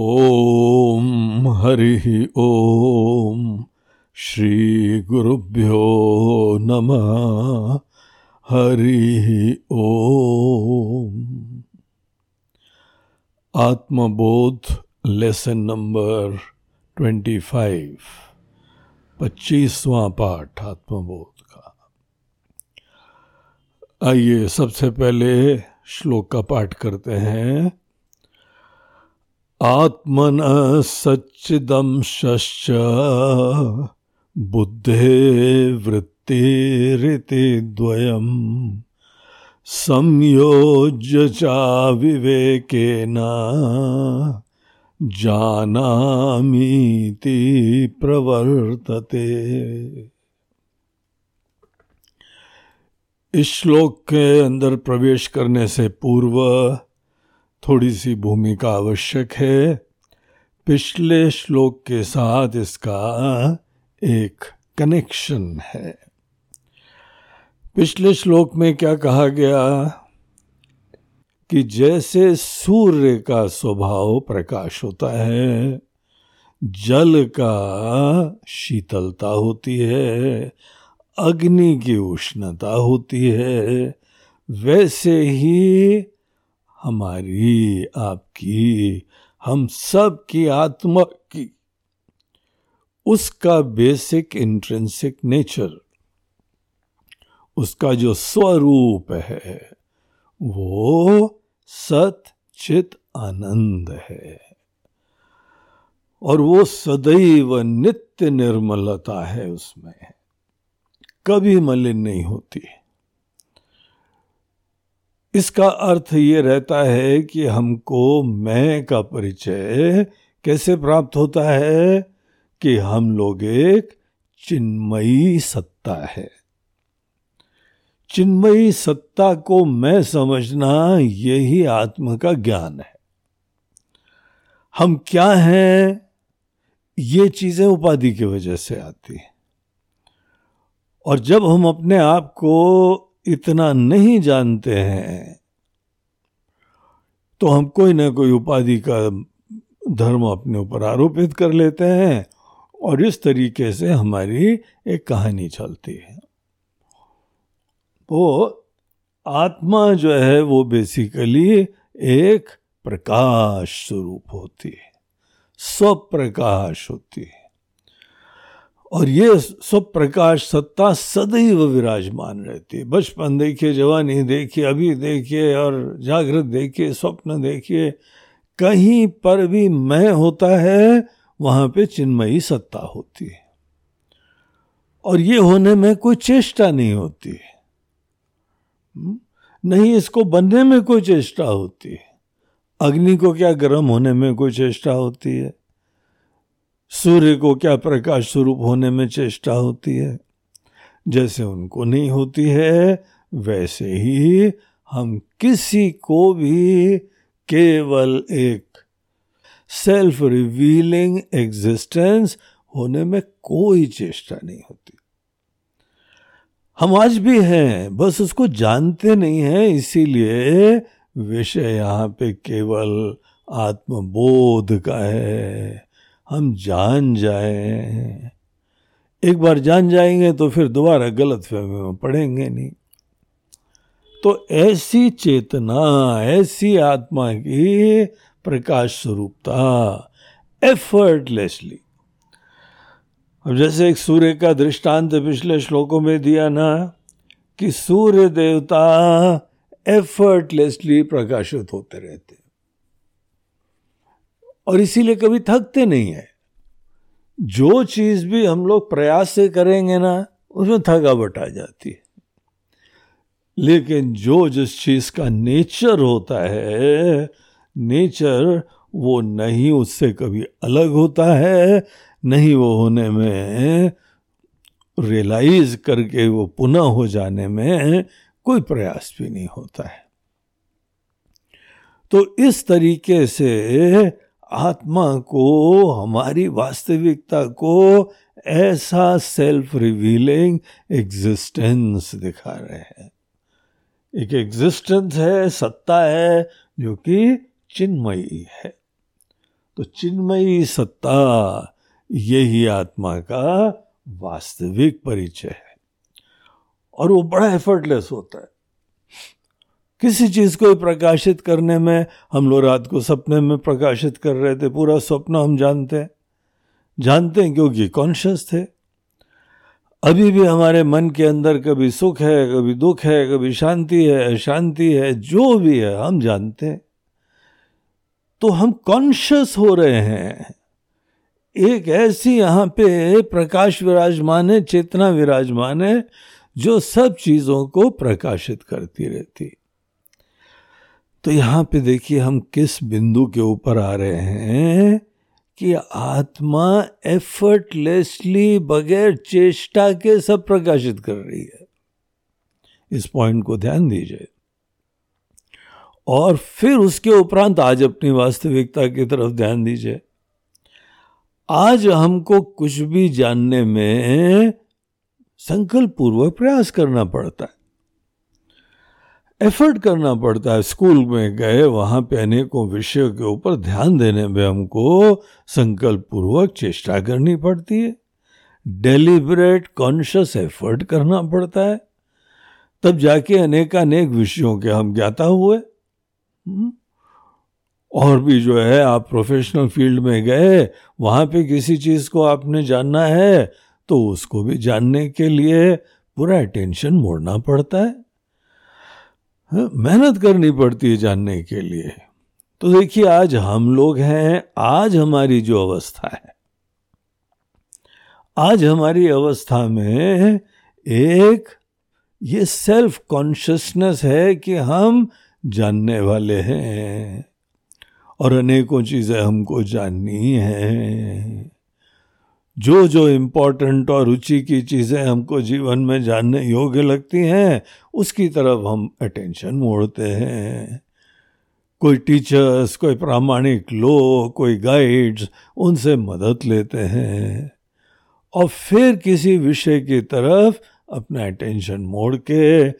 ॐ हरिः ॐ श्रीगुरुभ्यो नमः। हरिः ॐ Atmabodh lesson number twenty five, पच्चीसवां पाठ आत्मबोध का। आइए सबसे पहले श्लोक का पाठ करते हैं। आत्मन सच्चिदंश्च बुद्धे वृत्तिरिति द्वयम् संयोज्य चा विवेकेन जानामीति प्रवर्तते। इस श्लोक के अंदर प्रवेश करने से पूर्व थोड़ी सी भूमिका आवश्यक है। पिछले श्लोक के साथ इसका एक कनेक्शन है। पिछले श्लोक में क्या कहा गया? कि जैसे सूर्य का स्वभाव प्रकाश होता है, जल का शीतलता होती है, अग्नि की उष्णता होती है, वैसे ही हमारी, आपकी, हम सब की आत्मा की। उसका बेसिक इंट्रेंसिक नेचर उसका जो स्वरूप है, वो सत चित आनंद है। और वो सदैव नित्य निर्मलता है उसमें। कभी मलिन नहीं होती। इसका अर्थ ये रहता है कि हमको मैं का परिचय कैसे प्राप्त होता है कि हम लोग एक चिन्मयी सत्ता है। चिन्मयी सत्ता को मैं समझना यही आत्म का ज्ञान है। हम क्या हैं? ये चीज़ें उपाधि की वजह से आती हैं। और जब हम अपने आप को इतना नहीं जानते हैं तो हम कोई ना कोई उपाधि का धर्म अपने ऊपर आरोपित कर लेते हैं और इस तरीके से हमारी एक कहानी चलती है। वो आत्मा जो है वो बेसिकली एक प्रकाश स्वरूप होती है स्वप्रकाश होती है। और ये सब प्रकाश सत्ता सदैव विराजमान रहती है। बचपन देखिए, जवानी देखिए, अभी देखिए और जागृत देखिए, स्वप्न देखिए, कहीं पर भी मैं होता है, वहाँ पे चिन्मयी सत्ता होती है। और ये होने में कोई चेष्टा नहीं होती है। हम्म? नहीं, इसको बनने में कोई चेष्टा होती है। अग्नि को क्या गर्म होने में कोई चेष्टा होती है? सूर्य को क्या प्रकाश स्वरूप होने में चेष्टा होती है? जैसे उनको नहीं होती है, वैसे ही हम किसी को भी केवल एक सेल्फ रिवीलिंग एग्जिस्टेंस होने में कोई चेष्टा नहीं होती। हम आज भी हैं, बस उसको जानते नहीं हैं, इसीलिए विषय यहाँ पे केवल आत्मबोध का है। हम जान जाए। एक बार जान जाएँगे तो फिर दोबारा गलत फहमी में पढ़ेंगे नहीं। तो ऐसी चेतना, ऐसी आत्मा की प्रकाश स्वरूपता एफर्टलेसली अब जैसे एक सूर्य का दृष्टांत पिछले श्लोकों में दिया ना, कि सूर्य देवता एफर्टलेसली प्रकाशित होते रहते। और इसीलिए कभी थकते नहीं है। जो चीज़ भी हम लोग प्रयास से करेंगे ना, उसमें थकावट आ जाती है। लेकिन जो जिस चीज़ का नेचर होता है, नेचर वो नहीं उससे कभी अलग होता है, नहीं वो होने में रियलाइज़ करके वो पुनः हो जाने में कोई प्रयास भी नहीं होता है। तो इस तरीके से आत्मा को, हमारी वास्तविकता को ऐसा सेल्फ रिवीलिंग एग्जिस्टेंस दिखा रहे हैं। एक एग्जिस्टेंस है, सत्ता है, जो कि चिन्मयी है। तो चिन्मयी सत्ता, यही आत्मा का वास्तविक परिचय है। और वो बड़ा एफर्टलेस होता है। किसी चीज़ को प्रकाशित करने में, हम लोग रात को सपने में प्रकाशित कर रहे थे, पूरा स्वप्न हम जानते हैं। जानते हैं क्योंकि कॉन्शियस थे। अभी भी हमारे मन के अंदर कभी सुख है, कभी दुख है, कभी शांति है, अशांति है, जो भी है, हम जानते हैं। तो हम कॉन्शियस हो रहे हैं। एक ऐसी यहाँ पे प्रकाश विराजमान है, चेतना विराजमान है, जो सब चीज़ों को प्रकाशित करती रहती तो यहाँ पे देखिए हम किस बिंदु के ऊपर आ रहे हैं कि आत्मा एफर्टलेसली बगैर चेष्टा के सब प्रकाशित कर रही है। इस पॉइंट को ध्यान दीजिए। और फिर उसके उपरांत आज अपनी वास्तविकता की तरफ़ ध्यान दीजिए। आज हमको कुछ भी जानने में संकल्प पूर्वक प्रयास करना पड़ता है। एफर्ट करना पड़ता है। स्कूल में गए वहाँ पे अनेकों विषयों के ऊपर ध्यान देने में हमको संकल्प पूर्वक चेष्टा करनी पड़ती है। डेलिबरेट कॉन्शियस एफर्ट करना पड़ता है। तब जाके अनेकानेक विषयों के हम ज्ञाता हुए। हम्म? और भी जो है आप प्रोफेशनल फ़ील्ड में गए वहाँ पे किसी चीज़ को आपने जानना है तो उसको भी जानने के लिए पूरा अटेंशन मोड़ना पड़ता है हाँ, मेहनत करनी पड़ती है जानने के लिए। तो देखिए, आज हम लोग हैं, आज हमारी जो अवस्था है। आज हमारी अवस्था में एक ये सेल्फ कॉन्शियसनेस है कि हम जानने वाले हैं और अनेकों चीज़ें हमको जाननी है। जो जो इम्पोर्टेंट और रुचि की चीज़ें हमको जीवन में जानने योग्य लगती हैं, उसकी तरफ़ हम अटेंशन मोड़ते हैं। कोई टीचर्स कोई प्रामाणिक लोग, कोई गाइड्स उनसे मदद लेते हैं और फिर किसी विषय की तरफ़ अपना अटेंशन मोड़ के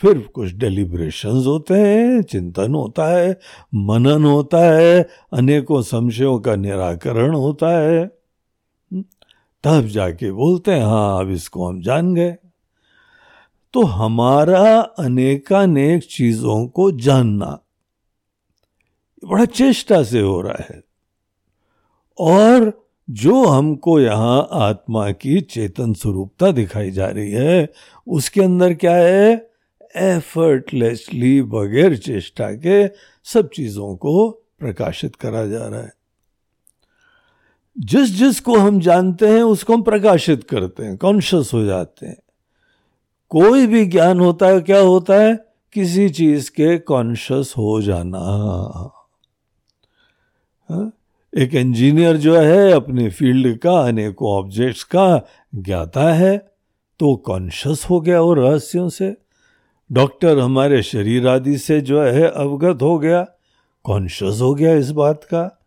फिर कुछ डेलिब्रेशंस होते हैं, चिंतन होता है, मनन होता है, अनेकों संशयों का निराकरण होता है। तब जाके बोलते हैं हाँ अब इसको हम जान गए। तो हमारा अनेकानेक चीज़ों को जानना बड़ा चेष्टा से हो रहा है। और जो हमको यहाँ आत्मा की चेतन स्वरूपता दिखाई जा रही है, उसके अंदर क्या है? एफर्टलेसली बगैर चेष्टा के सब चीज़ों को प्रकाशित करा जा रहा है। जिस जिस को हम जानते हैं, उसको हम प्रकाशित करते हैं कॉन्शियस हो जाते हैं। कोई भी ज्ञान होता है, क्या होता है? किसी चीज़ के कॉन्शियस हो जाना। हा? एक इंजीनियर जो है, अपने फ़ील्ड का, अनेकों ऑब्जेक्ट्स का ज्ञाता है तो कॉन्शियस हो गया वो रहस्यों से। डॉक्टर हमारे शरीर आदि से जो है, अवगत हो गया कॉन्शियस हो गया इस बात का।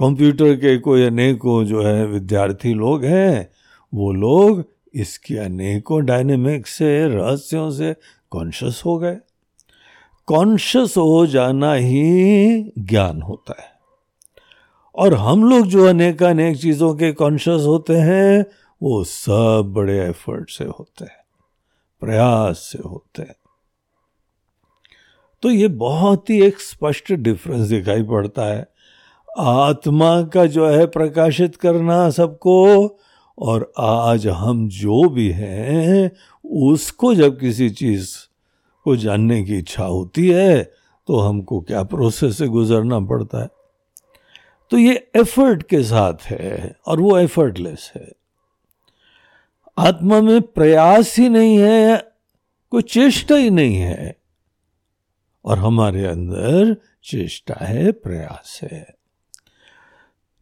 कंप्यूटर के कोई अनेकों जो है विद्यार्थी लोग हैं, वो लोग इसके अनेकों डायनेमिक से, रहस्यों से कॉन्शियस हो गए। कॉन्शियस हो जाना ही ज्ञान होता है। और हम लोग जो अनेक अनेक चीज़ों के कॉन्शियस होते हैं, वो सब बड़े एफर्ट से होते हैं, प्रयास से होते हैं। तो ये बहुत ही एक स्पष्ट डिफरेंस दिखाई पड़ता है। आत्मा का जो है प्रकाशित करना सबको, और आज हम जो भी हैं, उसको जब किसी चीज़ को जानने की इच्छा होती है तो हमको क्या प्रोसेस से गुजरना पड़ता है? तो ये एफर्ट के साथ है, और वो एफर्टलेस है। आत्मा में प्रयास ही नहीं है, कोई चेष्टा ही नहीं है, और हमारे अंदर चेष्टा है, प्रयास है।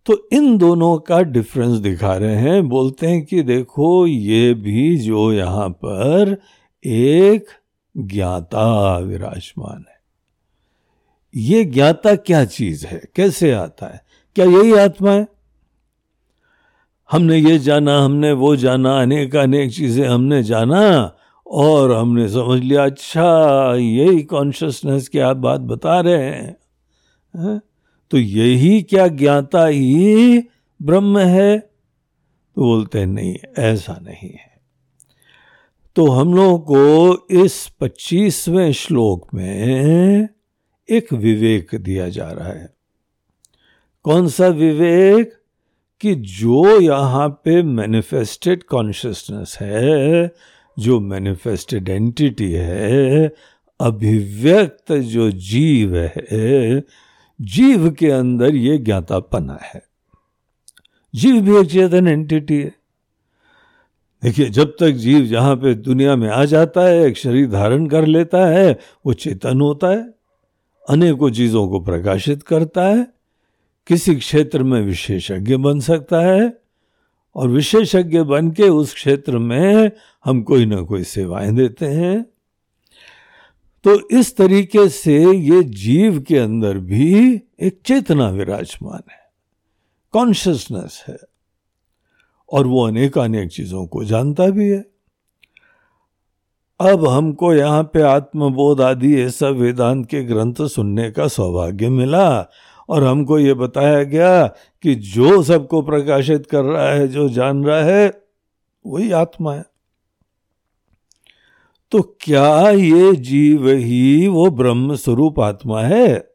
तो इन दोनों का डिफरेंस दिखा रहे हैं। बोलते हैं कि देखो, ये भी जो यहाँ पर एक ज्ञाता विराजमान है। ये ज्ञाता क्या चीज़ है? कैसे आता है? क्या यही आत्मा है? हमने ये जाना, हमने वो जाना, अनेक अनेक चीज़ें हमने जाना और हमने समझ लिया अच्छा यही कॉन्शियसनेस की आप बात बता रहे हैं। है? तो यही क्या ज्ञाता ही ब्रह्म है? तो बोलते हैं नहीं, ऐसा नहीं है। तो हम लोगों को इस पच्चीसवें श्लोक में एक विवेक दिया जा रहा है। कौन सा विवेक? कि जो यहाँ पे मैनिफेस्टेड कॉन्शियसनेस है, जो मैनिफेस्टेड एंटिटी है, अभिव्यक्त जो जीव है जीव के अंदर ये ज्ञातापना है। जीव भी एक चेतन एंटिटी है देखिए, जब तक जीव जहाँ पे दुनिया में आ जाता है, एक शरीर धारण कर लेता है, वो चेतन होता है, अनेकों चीज़ों को प्रकाशित करता है, किसी क्षेत्र में विशेषज्ञ बन सकता है, और विशेषज्ञ बन के उस क्षेत्र में हम कोई ना कोई सेवाएँ देते हैं। तो इस तरीके से ये जीव के अंदर भी एक चेतना विराजमान है कॉन्शियसनेस है, और वो अनेक अनेक चीज़ों को जानता भी है। अब हमको यहाँ पे आत्मबोध आदि ये सब वेदांत के ग्रंथ सुनने का सौभाग्य मिला, और हमको ये बताया गया कि जो सबको प्रकाशित कर रहा है, जो जान रहा है, वही आत्मा है। तो क्या ये जीव ही वो ब्रह्म स्वरूप आत्मा है?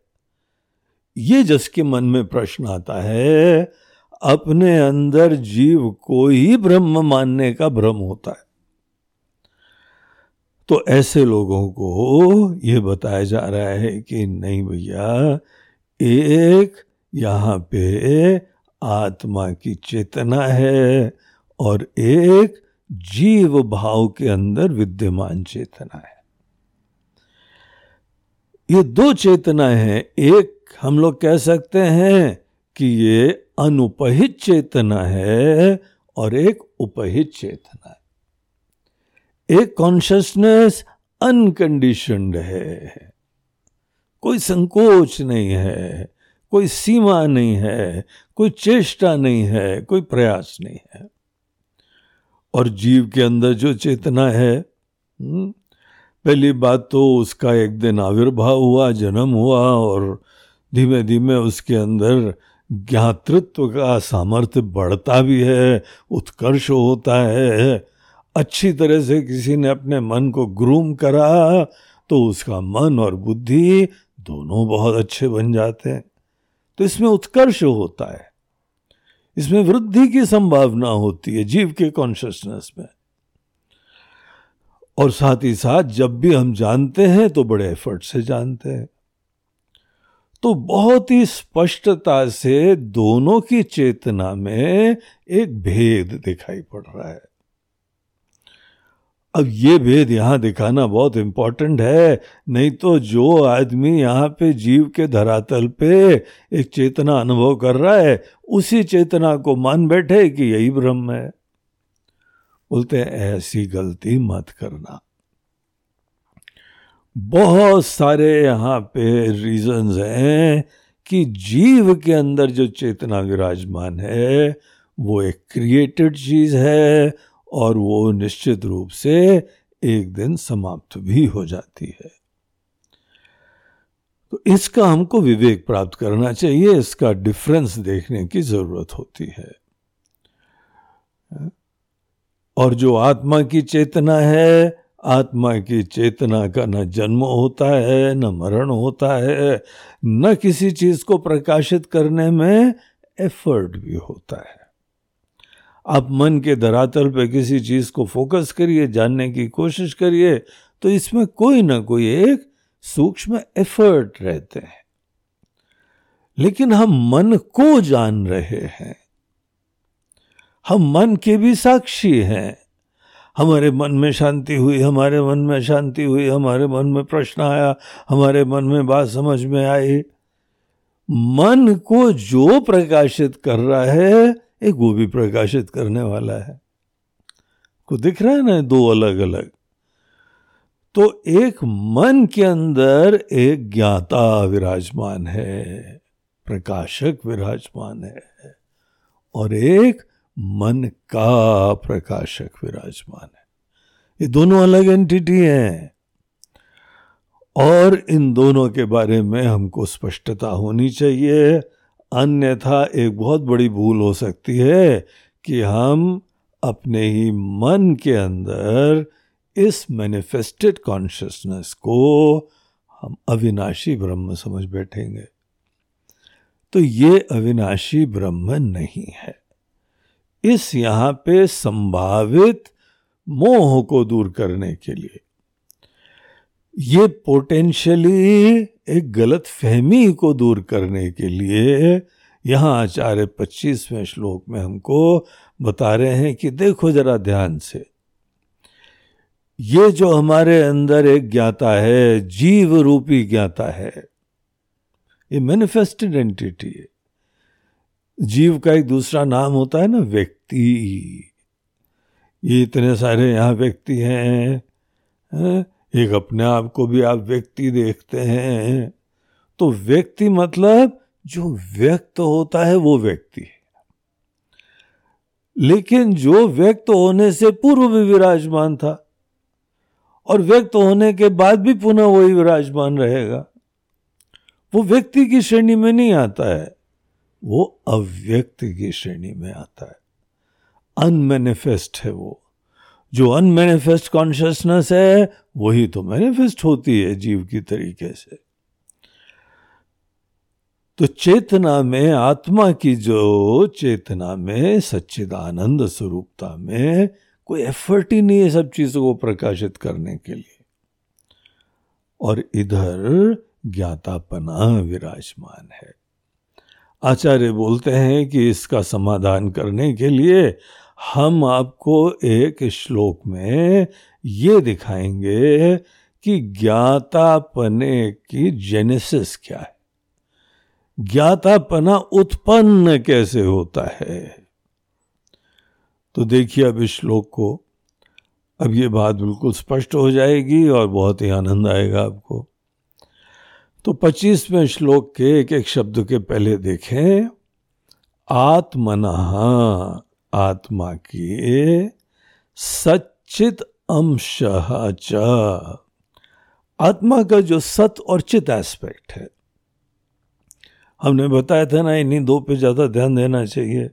ये जिसके मन में प्रश्न आता है, अपने अंदर जीव को ही ब्रह्म मानने का भ्रम होता है। तो ऐसे लोगों को ये बताया जा रहा है कि नहीं भैया, एक यहाँ पे आत्मा की चेतना है और एक जीव भाव के अंदर विद्यमान चेतना है। ये दो चेतना है। एक हम लोग कह सकते हैं कि ये अनुपहित चेतना है और एक उपहित चेतना है। एक कॉन्शियसनेस अनकंडीशनड है। कोई संकोच नहीं है, कोई सीमा नहीं है, कोई चेष्टा नहीं है, कोई प्रयास नहीं है। और जीव के अंदर जो चेतना है हम्म, पहली बात तो उसका एक दिन आविर्भाव हुआ जन्म हुआ और धीमे धीमे उसके अंदर ज्ञातृत्व का सामर्थ्य बढ़ता भी है उत्कर्ष होता है। अच्छी तरह से किसी ने अपने मन को ग्रूम करा तो उसका मन और बुद्धि दोनों बहुत अच्छे बन जाते हैं। तो इसमें उत्कर्ष होता है। इसमें वृद्धि की संभावना होती है, जीव के कॉन्शियसनेस में। और साथ ही साथ जब भी हम जानते हैं तो बड़े एफर्ट से जानते हैं। तो बहुत ही स्पष्टता से दोनों की चेतना में एक भेद दिखाई पड़ रहा है। अब ये भेद यहाँ दिखाना बहुत इंपॉर्टेंट है। नहीं तो जो आदमी यहाँ पे जीव के धरातल पे एक चेतना अनुभव कर रहा है, उसी चेतना को मान बैठे कि यही ब्रह्म है। बोलते हैं, ऐसी गलती मत करना। बहुत सारे यहाँ पे रीजंस हैं कि जीव के अंदर जो चेतना विराजमान है, वो एक क्रिएटेड चीज़ है और वो निश्चित रूप से एक दिन समाप्त भी हो जाती है। तो इसका हमको विवेक प्राप्त करना चाहिए, इसका डिफरेंस देखने की ज़रूरत होती है। और जो आत्मा की चेतना है, आत्मा की चेतना का न जन्म होता है, न मरण होता है, न किसी चीज़ को प्रकाशित करने में एफर्ट भी होता है। आप मन के धरातल पे किसी चीज़ को फोकस करिए, जानने की कोशिश करिए तो इसमें कोई ना कोई एक सूक्ष्म एफर्ट रहते हैं। लेकिन हम मन को जान रहे हैं। हम मन के भी साक्षी हैं। हमारे मन में शांति हुई, हमारे मन में शांति हुई, हमारे मन में प्रश्न आया, हमारे मन में बात समझ में आई। मन को जो प्रकाशित कर रहा है एक वो भी प्रकाशित करने वाला है। को दिख रहा है ना, दो अलग अलग तो एक मन के अंदर एक ज्ञाता विराजमान है, प्रकाशक विराजमान है, और एक मन का प्रकाशक विराजमान है। ये दोनों अलग एंटिटी हैं। और इन दोनों के बारे में हमको स्पष्टता होनी चाहिए। अन्यथा एक बहुत बड़ी भूल हो सकती है कि हम अपने ही मन के अंदर इस मैनिफेस्टेड कॉन्शियसनेस को हम अविनाशी ब्रह्म समझ बैठेंगे। तो ये अविनाशी ब्रह्म नहीं है। इस यहाँ पे संभावित मोह को दूर करने के लिए ये पोटेंशियली एक गलत फहमी को दूर करने के लिए यहाँ आचार्य पच्चीसवें श्लोक में हमको बता रहे हैं कि देखो जरा ध्यान से। ये जो हमारे अंदर एक ज्ञाता है, जीव रूपी ज्ञाता है, ये मैनिफेस्टेड एंटिटी है। जीव का एक दूसरा नाम होता है ना, व्यक्ति। ये इतने सारे यहाँ व्यक्ति हैं, है? एक अपने आप को भी आप व्यक्ति देखते हैं। तो व्यक्ति मतलब जो व्यक्त होता है वो व्यक्ति है। लेकिन जो व्यक्त होने से पूर्व भी विराजमान था और व्यक्त होने के बाद भी पुनः वही विराजमान रहेगा, वो व्यक्ति की श्रेणी में नहीं आता है, वो अव्यक्त की श्रेणी में आता है। अनमेनिफेस्ट है वो। जो अनमेनिफेस्ट कॉन्शियसनेस है, वही तो मैनिफेस्ट होती है जीव की तरीके से। तो चेतना में, आत्मा की जो चेतना में, सच्चिदानंद स्वरूपता में, कोई एफर्ट ही नहीं है सब चीज़ों को प्रकाशित करने के लिए। और इधर ज्ञातापना विराजमान है। आचार्य बोलते हैं कि इसका समाधान करने के लिए हम आपको एक श्लोक में ये दिखाएँगे कि ज्ञातापने की जेनेसिस क्या है। ज्ञातापना उत्पन्न कैसे होता है? तो देखिए अब इस श्लोक को, अब ये बात बिल्कुल स्पष्ट हो जाएगी और बहुत ही आनंद आएगा आपको। तो पच्चीसवें श्लोक के एक एक शब्द के पहले देखें, आत्मना आत्मा की सचित अंश च। आत्मा का जो सत और चित एस्पेक्ट है। हमने बताया था ना, इन्हीं दो पे ज़्यादा ध्यान देना चाहिए।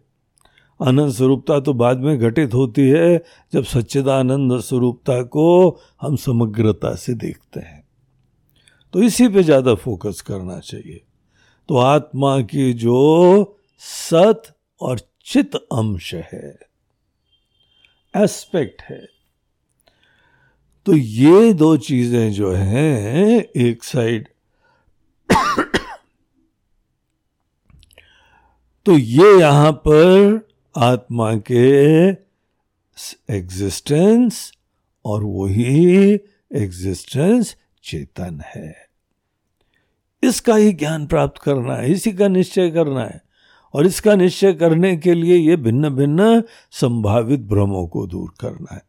आनंद स्वरूपता तो बाद में घटित होती है, जब सच्चिदानंद स्वरूपता को हम समग्रता से देखते हैं। तो इसी पे ज़्यादा फोकस करना चाहिए। तो आत्मा की जो सत और चित अंश है एस्पेक्ट है। तो ये दो चीज़ें जो हैं, एक साइड तो ये यहाँ पर आत्मा के एग्जिस्टेंस और वही एग्जिस्टेंस चेतन है। इसका ही ज्ञान प्राप्त करना है, इसी का निश्चय करना है। और इसका निश्चय करने के लिए ये भिन्न भिन्न संभावित भ्रमों को दूर करना है।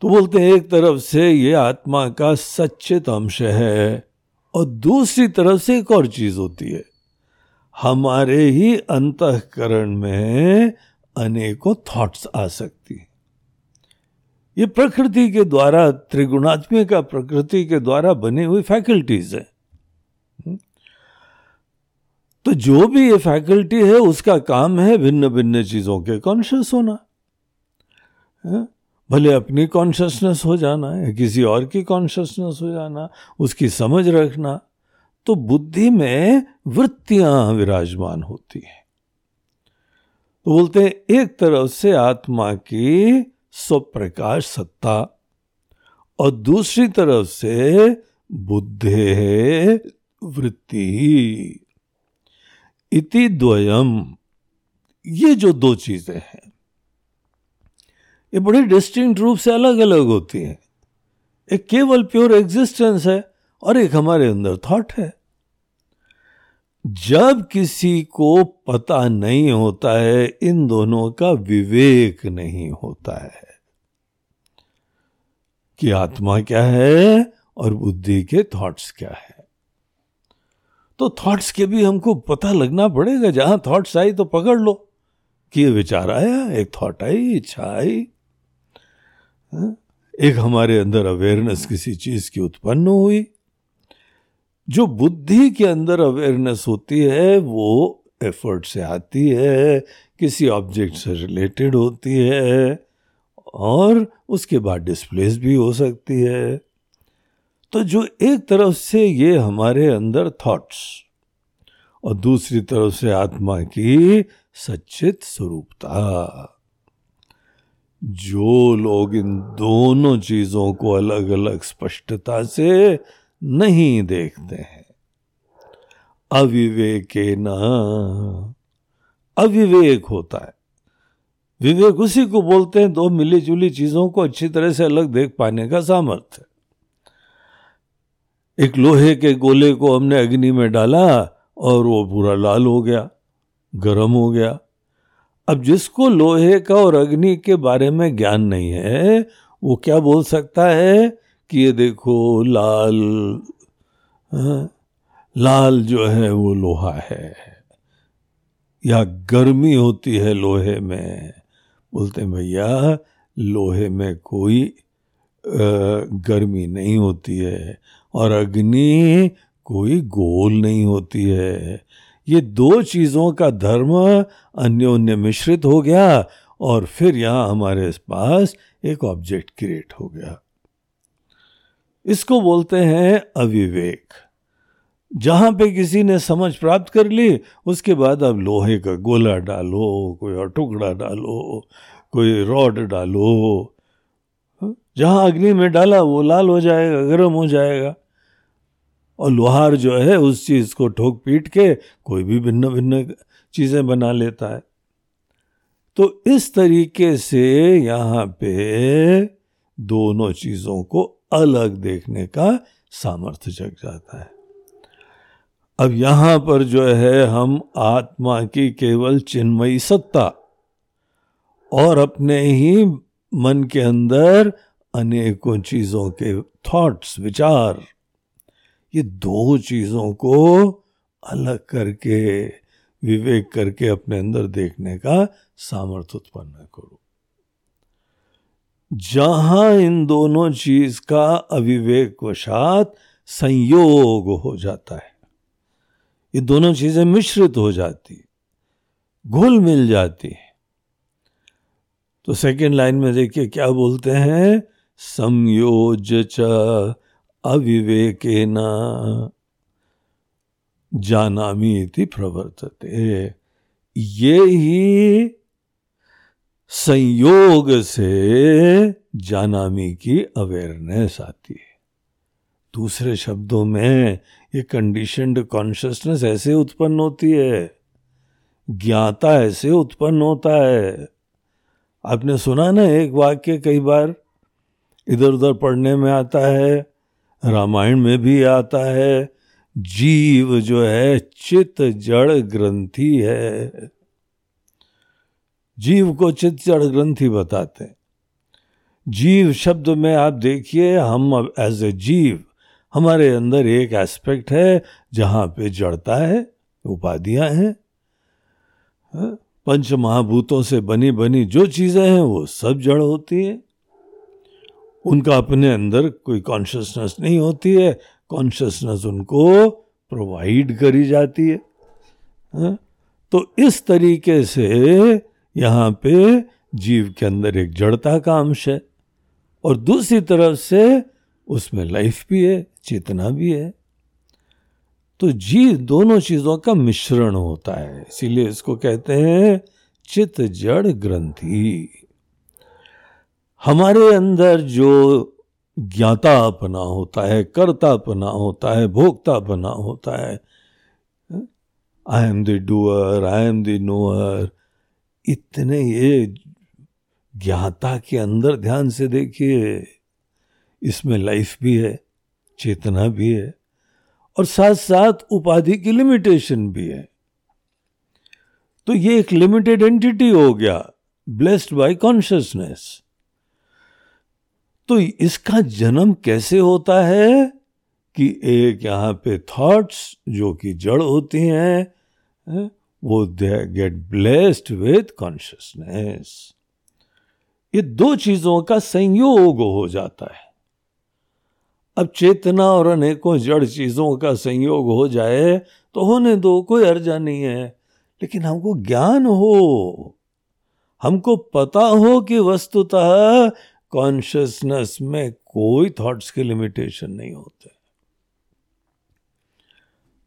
तो बोलते हैं, एक तरफ़ से ये आत्मा का सच्चित अंश है और दूसरी तरफ़ से एक और चीज़ होती है। हमारे ही अंतकरण में अनेकों थॉट्स आ सकती हैं। ये प्रकृति के द्वारा, त्रिगुणात्मिक प्रकृति के द्वारा बनी हुई फैकल्टीज है? तो जो भी ये फैकल्टी है, उसका काम है भिन्न भिन्न चीज़ों के कॉन्शियस होना। है? भले अपनी कॉन्शियसनेस हो जाना है किसी और की कॉन्शियसनेस हो जाना, उसकी समझ रखना तो बुद्धि में वृत्तियाँ विराजमान होती हैं। तो बोलते हैं, एक तरफ़ से आत्मा की स्वप्रकाश सत्ता, और दूसरी तरफ़ से बुद्धे वृत्ति। इति द्वयम। ये जो दो चीज़ें हैं, ये बड़े डिस्टिंक्ट रूप से अलग अलग होती हैं। एक केवल प्योर एग्जिस्टेंस है और एक हमारे अंदर थॉट है। जब किसी को पता नहीं होता है, इन दोनों का विवेक नहीं होता है कि आत्मा क्या है और बुद्धि के थॉट्स क्या है। तो थॉट्स के भी हमको पता लगना पड़ेगा, जहाँ थॉट्स आई तो पकड़ लो। कि ये विचार आया, एक थॉट आई, इच्छा आई। हाँ? एक हमारे अंदर अवेयरनेस किसी चीज़ की उत्पन्न हुई। जो बुद्धि के अंदर अवेयरनेस होती है, वो एफर्ट से आती है, किसी ऑब्जेक्ट से रिलेटेड होती है, और उसके बाद डिस्प्लेस भी हो सकती है। तो जो एक तरफ़ से ये हमारे अंदर थॉट्स और दूसरी तरफ़ से आत्मा की सचित स्वरूपता। जो लोग इन दोनों चीज़ों को अलग अलग स्पष्टता से नहीं देखते हैं। अविवेके न, अविवेक होता है। विवेक उसी को बोलते हैं, दो मिली जुली चीज़ों को अच्छी तरह से अलग देख पाने का सामर्थ्य। एक लोहे के गोले को हमने अग्नि में डाला और वो पूरा लाल हो गया गर्म हो गया। अब जिसको लोहे का और अग्नि के बारे में ज्ञान नहीं है वो क्या बोल सकता है कि ये देखो लाल हाँ, लाल जो है वो लोहा है। या गर्मी होती है लोहे में। बोलते भैया लोहे में कोई गर्मी नहीं होती है। और अग्नि कोई गोल नहीं होती है। ये दो चीज़ों का धर्म अन्योन्य मिश्रित हो गया और फिर यहाँ हमारे पास एक ऑब्जेक्ट क्रिएट हो गया। इसको बोलते हैं अविवेक। जहाँ पे किसी ने समझ प्राप्त कर ली, उसके बाद अब लोहे का गोला डालो, कोई और टुकड़ा डालो, कोई रॉड डालो। जहाँ अग्नि में डाला, वो लाल हो जाएगा, गर्म हो जाएगा। और लोहार जो है, उस चीज़ को ठोक पीट के कोई भी भिन्न भिन्न चीज़ें बना लेता है। तो इस तरीके से यहाँ पे दोनों चीज़ों को अलग देखने का सामर्थ्य जग जाता है। अब यहाँ पर जो है, हम आत्मा की केवल चिन्मयी सत्ता और अपने ही मन के अंदर अनेकों चीज़ों के थॉट्स विचार ये दो चीज़ों को अलग करके, विवेक करके अपने अंदर देखने का सामर्थ्य उत्पन्न करो। जहाँ इन दोनों चीज़ का अविवेक वशात संयोग हो जाता है, ये दोनों चीज़ें मिश्रित हो जाती, घुल मिल जाती है। तो सेकेंड लाइन में देखिए, क्या बोलते हैं? संयोज अविवेकेन। जानामी इति प्रवर्तते। ये ही संयोग से जानामी की अवेयरनेस आती है। दूसरे शब्दों में ये कंडीशनड कॉन्शियसनेस ऐसे उत्पन्न होती है। ज्ञाता ऐसे उत्पन्न होता है। आपने सुना ना एक वाक्य कई बार? इधर उधर पढ़ने में आता है रामायण में भी आता है जीव जो है चित जड़ ग्रंथि है। जीव को चित जड़ ग्रंथि बताते हैं। जीव शब्द में आप देखिए हम एज ए जीव हमारे अंदर एक एस्पेक्ट है जहाँ पे जड़ता है उपाधियाँ हैं। हाँ, पंच महाभूतों से बनी बनी जो चीज़ें हैं वो सब जड़ होती है। उनका अपने अंदर कोई कॉन्शियसनेस नहीं होती है। कॉन्शियसनेस उनको प्रोवाइड करी जाती है। हा? तो इस तरीके से यहाँ पे जीव के अंदर एक जड़ता का अंश है और दूसरी तरफ़ से उसमें लाइफ भी है, चेतना भी है। तो जीव दोनों चीज़ों का मिश्रण होता है, इसीलिए इसको कहते हैं चित जड़ ग्रंथि। हमारे अंदर जो ज्ञाता अपना होता है, कर्तापना होता है, भोक्तापना होता है I am the doer I am the knower इतने ये ज्ञाता के अंदर ध्यान से देखिए, इसमें लाइफ भी है, चेतना भी है, और साथ साथ उपाधि की लिमिटेशन भी है। तो ये एक लिमिटेड एंटिटी हो गया ब्लेस्ड बाय कॉन्शियसनेस तो इसका जन्म कैसे होता है कि एक यहाँ पे थॉट्स जो कि जड़ होती हैं वो they get blessed with consciousness ये दो चीज़ों का संयोग हो जाता है। अब चेतना और अनेकों जड़ चीज़ों का संयोग हो जाए तो होने दो, कोई अर्जा नहीं है। लेकिन हमको ज्ञान हो, हमको पता हो कि वस्तुतः कॉन्शियसनेस में कोई थॉट्स के लिमिटेशन नहीं होते।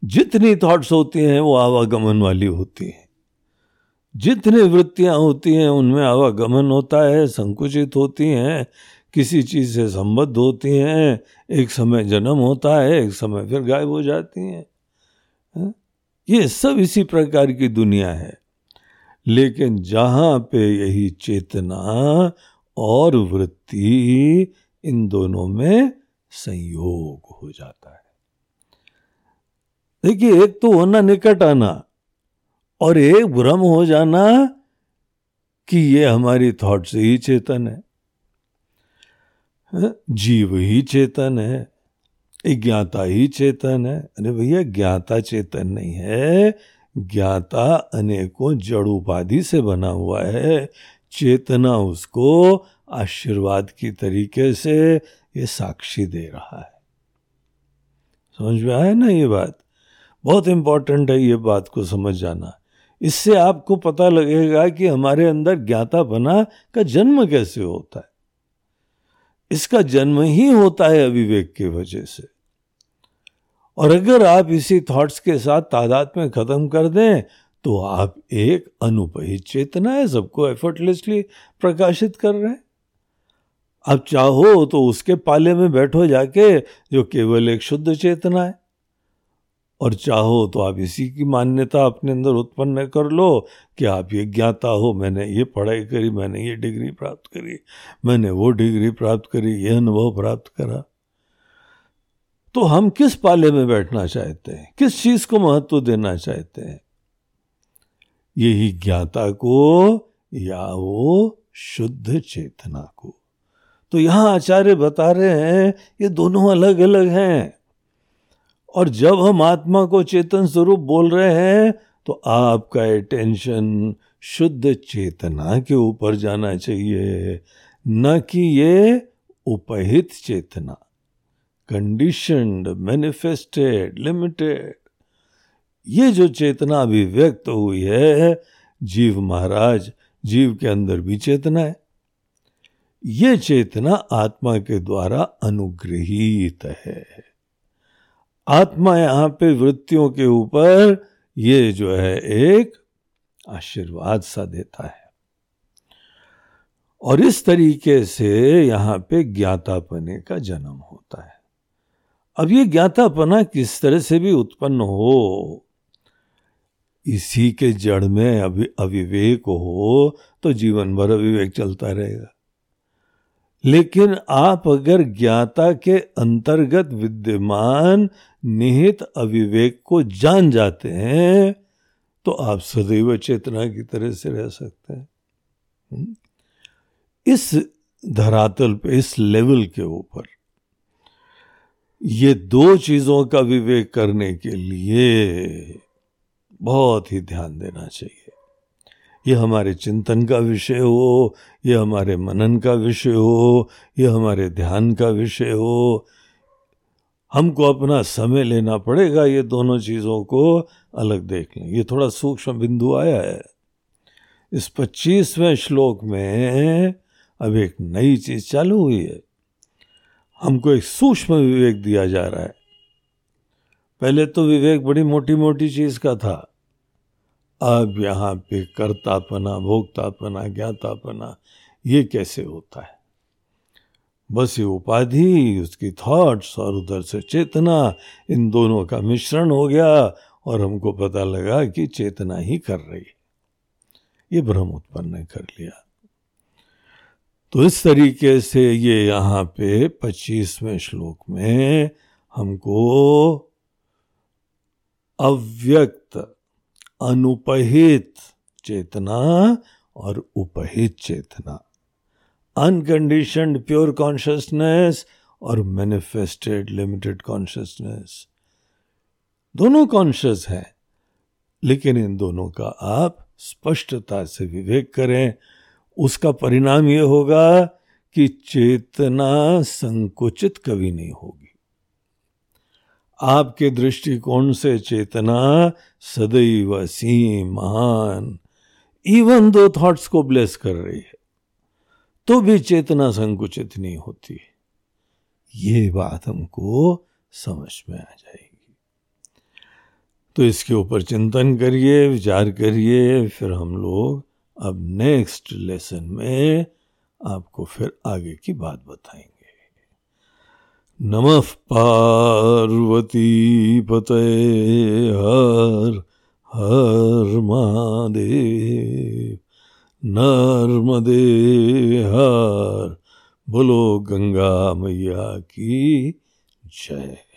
जितनी थॉट्स होती हैं, वो आवागमन वाली होती हैं। जितनी वृत्तियाँ होती हैं, उनमें आवागमन होता है, संकुचित होती हैं, किसी चीज़ से संबद्ध होती हैं, एक समय जन्म होता है, एक समय फिर गायब हो जाती हैं। हाँ? ये सब इसी प्रकार की दुनिया है। लेकिन जहाँ पे यही चेतना और वृत्ति इन दोनों में संयोग हो जाता है। देखिए एक तो होना निकट आना और एक भ्रम हो जाना कि ये हमारी थॉट से ही चेतन है। हाँ, जीव ही चेतन है ज्ञाता ही चेतन है। अरे भैया ज्ञाता चेतन नहीं है ज्ञाता अनेकों जड़ उपाधि से बना हुआ है। चेतना उसको आशीर्वाद की तरीके से ये साक्षी दे रहा है। समझ में आया ना ये बात? बहुत इंपॉर्टेंट है ये बात को समझ जाना। इससे आपको पता लगेगा कि हमारे अंदर ज्ञाता बना का जन्म कैसे होता है। इसका जन्म ही होता है अविवेक की वजह से। और अगर आप इसी थॉट्स के साथ तादाद में खत्म कर दें तो आप एक अनुपहित चेतना है, सबको एफर्टलेसली प्रकाशित कर रहे हैं। आप चाहो तो उसके पाले में बैठो जाके, जो केवल एक शुद्ध चेतना है। और चाहो तो आप इसी की मान्यता अपने अंदर उत्पन्न कर लो कि आप ये ज्ञाता हो, मैंने ये पढ़ाई करी, मैंने ये डिग्री प्राप्त करी, मैंने वो डिग्री प्राप्त करी, ये अनुभव प्राप्त करा। तो हम किस पाले में बैठना चाहते हैं? किस चीज़ को महत्व देना चाहते हैं? यही ज्ञाता को या वो शुद्ध चेतना को। तो यहाँ आचार्य बता रहे हैं, ये दोनों अलग अलग हैं। और जब हम आत्मा को चेतन स्वरूप बोल रहे हैं तो आपका अटेंशन शुद्ध चेतना के ऊपर जाना चाहिए, न कि ये उपहित चेतना। Conditioned, manifested, limited. ये जो चेतना अभिव्यक्त हुई है, जीव महाराज, जीव के अंदर भी चेतना है। ये चेतना आत्मा के द्वारा अनुग्रहित है। आत्मा यहाँ पे वृत्तियों के ऊपर ये जो है एक आशीर्वाद सा देता है। और इस तरीके से यहाँ पे ज्ञातापने का जन्म होता है। अब ये ज्ञातापना किस तरह से भी उत्पन्न हो इसी के जड़ में अविवेक हो तो जीवन भर अविवेक चलता रहेगा लेकिन आप अगर ज्ञाता के अंतर्गत विद्यमान, निहित अविवेक को जान जाते हैं तो आप सदैव चेतना की तरह से रह सकते हैं? इस धरातल पे, इस लेवल के ऊपर, ये दो चीज़ों का विवेक करने के लिए बहुत ही ध्यान देना चाहिए। ये हमारे चिंतन का विषय हो, ये हमारे मनन का विषय हो, ये हमारे ध्यान का विषय हो। हमको अपना समय लेना पड़ेगा ये दोनों चीज़ों को अलग देख लें। ये थोड़ा सूक्ष्म बिंदु आया है। इस पच्चीसवें श्लोक में अब एक नई चीज़ चालू हुई है। हमको एक सूक्ष्म विवेक दिया जा रहा है। पहले तो विवेक बड़ी मोटी मोटी चीज़ का था। अब यहाँ पे कर्तापना, भोक्तापना, ज्ञातापना, ये कैसे होता है? बस ये उपाधि, उसकी थॉट्स और उधर से चेतना, इन दोनों का मिश्रण हो गया और हमको पता लगा कि चेतना ही कर रही ये भ्रम उत्पन्न कर लिया। तो इस तरीके से ये यहाँ पे पच्चीसवें श्लोक में हमको अव्यक्त अनुपहित चेतना और उपहित चेतना। अनकंडीशनड प्योर कॉन्शियसनेस और मैनिफेस्टेड लिमिटेड कॉन्शियसनेस दोनों कॉन्शियस हैं, लेकिन इन दोनों का आप स्पष्टता से विवेक करें। उसका परिणाम ये होगा कि चेतना संकुचित कभी नहीं होगी। आपके दृष्टिकोण से चेतना सदैव असीम महान इवन दो थॉट्स को ब्लेस कर रही है तो भी चेतना संकुचित नहीं होती। ये बात हमको समझ में आ जाएगी। तो इसके ऊपर चिंतन करिए, विचार करिए, फिर हम लोग अब नेक्स्ट लेसन में आपको फिर आगे की बात बताएँगे। नमः पार्वती पते हर हर महादेव। नर्मदे हर। बोलो गंगा मैया की जय।